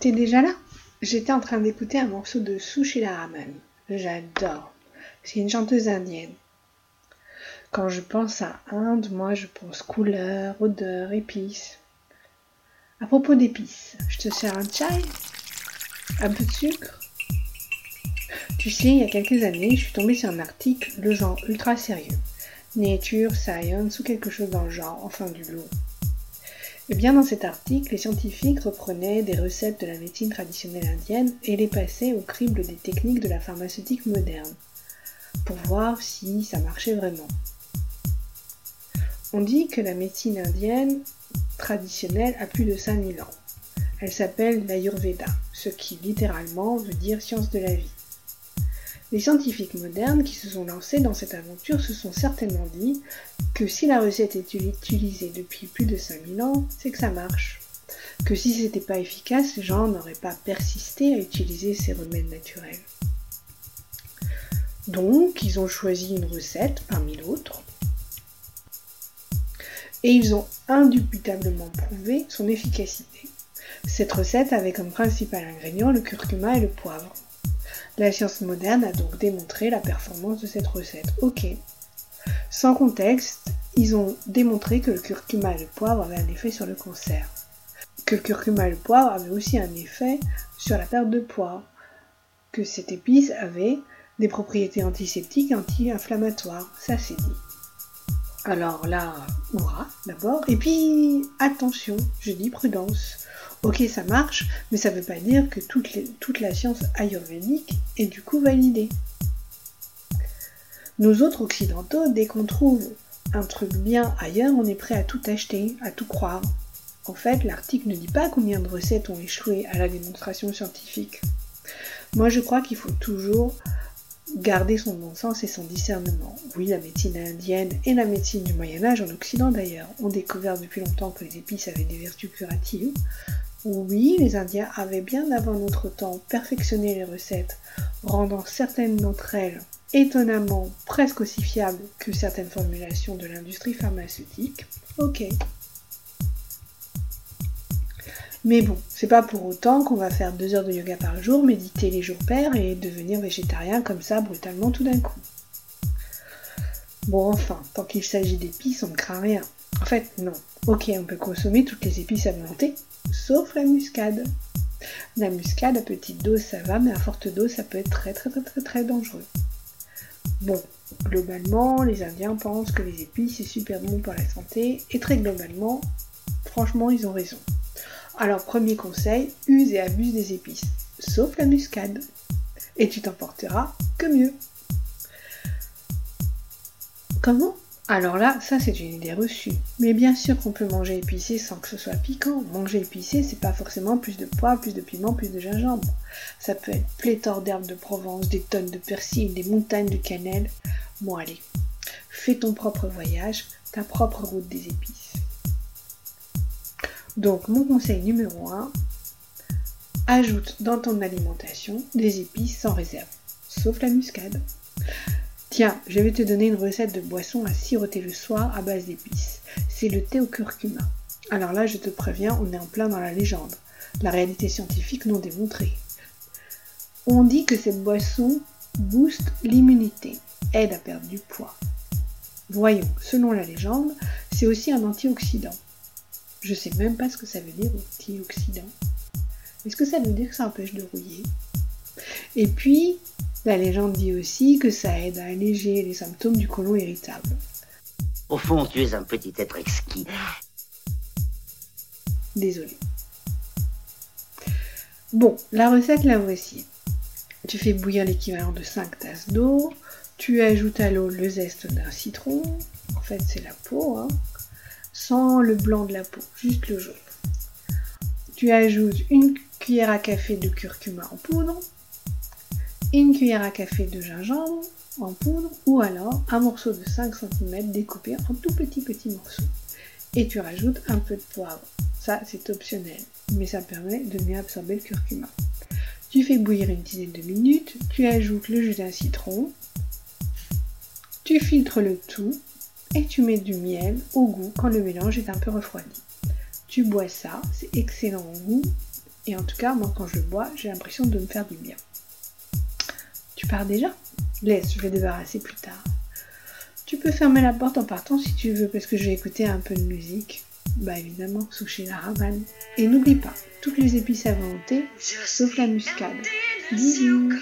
T'es déjà là? J'étais en train d'écouter un morceau de Sushila Raman. J'adore. C'est une chanteuse indienne. Quand je pense à Inde, moi je pense couleur, odeur, épices. À propos d'épices, je te sers un chai? Un peu de sucre? Tu sais, il y a quelques années, je suis tombée sur un article, le genre ultra sérieux. Nature, Science ou quelque chose dans le genre, enfin du lourd. Eh bien dans cet article, les scientifiques reprenaient des recettes de la médecine traditionnelle indienne et les passaient au crible des techniques de la pharmaceutique moderne, pour voir si ça marchait vraiment. On dit que la médecine indienne traditionnelle a plus de 5000 ans. Elle s'appelle l'Ayurveda, ce qui littéralement veut dire science de la vie. Les scientifiques modernes qui se sont lancés dans cette aventure se sont certainement dit que si la recette est utilisée depuis plus de 5000 ans, c'est que ça marche. Que si c'était pas efficace, les gens n'auraient pas persisté à utiliser ces remèdes naturels. Donc, ils ont choisi une recette parmi d'autres. Et ils ont indubitablement prouvé son efficacité. Cette recette avait comme principal ingrédient le curcuma et le poivre. La science moderne a donc démontré la performance de cette recette. Ok. Sans contexte, ils ont démontré que le curcuma et le poivre avaient un effet sur le cancer. Que le curcuma et le poivre avaient aussi un effet sur la perte de poids. Que cette épice avait des propriétés antiseptiques et anti-inflammatoires. Ça c'est dit. Alors là, hurrah d'abord. Et puis, attention, je dis prudence. Ok, ça marche, mais ça ne veut pas dire que toute, la science ayurvédique est du coup validée. Nous autres occidentaux, dès qu'on trouve un truc bien ailleurs, on est prêt à tout acheter, à tout croire. En fait, l'article ne dit pas combien de recettes ont échoué à la démonstration scientifique. Moi, je crois qu'il faut toujours garder son bon sens et son discernement. Oui, la médecine indienne et la médecine du Moyen Âge, en Occident d'ailleurs, ont découvert depuis longtemps que les épices avaient des vertus curatives. Oui, les Indiens avaient bien avant notre temps perfectionné les recettes, rendant certaines d'entre elles étonnamment presque aussi fiables que certaines formulations de l'industrie pharmaceutique. Ok. Mais bon, c'est pas pour autant qu'on va faire deux heures de yoga par jour, méditer les jours pairs et devenir végétarien comme ça brutalement tout d'un coup. Bon, enfin, tant qu'il s'agit d'épices, on ne craint rien. En fait, non. Ok, on peut consommer toutes les épices alimentées, sauf la muscade. La muscade à petite dose ça va, mais à forte dose ça peut être très très très très très dangereux. Bon, globalement, les Indiens pensent que les épices c'est super bon pour la santé, et très globalement, franchement, ils ont raison. Alors, premier conseil, use et abuse des épices, sauf la muscade. Et tu t'en porteras que mieux. Comment? Alors là, ça c'est une idée reçue. Mais bien sûr qu'on peut manger épicé sans que ce soit piquant. Manger épicé, c'est pas forcément plus de poivre, plus de piment, plus de gingembre. Ça peut être pléthore d'herbes de Provence, des tonnes de persil, des montagnes de cannelle. Bon allez, fais ton propre voyage, ta propre route des épices. Donc mon conseil numéro 1, ajoute dans ton alimentation des épices sans réserve, sauf la muscade. Tiens, je vais te donner une recette de boisson à siroter le soir à base d'épices. C'est le thé au curcuma. Alors là, je te préviens, on est en plein dans la légende. La réalité scientifique non démontrée. On dit que cette boisson booste l'immunité, aide à perdre du poids. Voyons, selon la légende, c'est aussi un antioxydant. Je sais même pas ce que ça veut dire antioxydant. Est-ce que ça veut dire que ça empêche de rouiller? Et puis, la légende dit aussi que ça aide à alléger les symptômes du côlon irritable. Au fond, tu es un petit être exquis. Désolé. Bon, la recette la voici. Tu fais bouillir l'équivalent de 5 tasses d'eau. Tu ajoutes à l'eau le zeste d'un citron. En fait, c'est la peau, hein. sans le blanc de la peau, juste le jaune. Tu ajoutes une cuillère à café de curcuma en poudre, une cuillère à café de gingembre en poudre ou alors un morceau de 5 cm découpé en tout petits petits morceaux. Et tu rajoutes un peu de poivre. Ça, c'est optionnel, mais ça permet de mieux absorber le curcuma. Tu fais bouillir une dizaine de minutes, tu ajoutes le jus d'un citron, tu filtres le tout et tu mets du miel au goût quand le mélange est un peu refroidi. Tu bois ça, c'est excellent au goût Et en tout cas, moi quand je bois, j'ai l'impression de me faire du bien. Tu pars déjà? Laisse, je vais débarrasser plus tard. Tu peux fermer la porte en partant si tu veux, parce que je vais écouter un peu de musique. Bah évidemment, sushi la ramane. Et n'oublie pas, toutes les épices à volonté, sauf la muscade. Bisous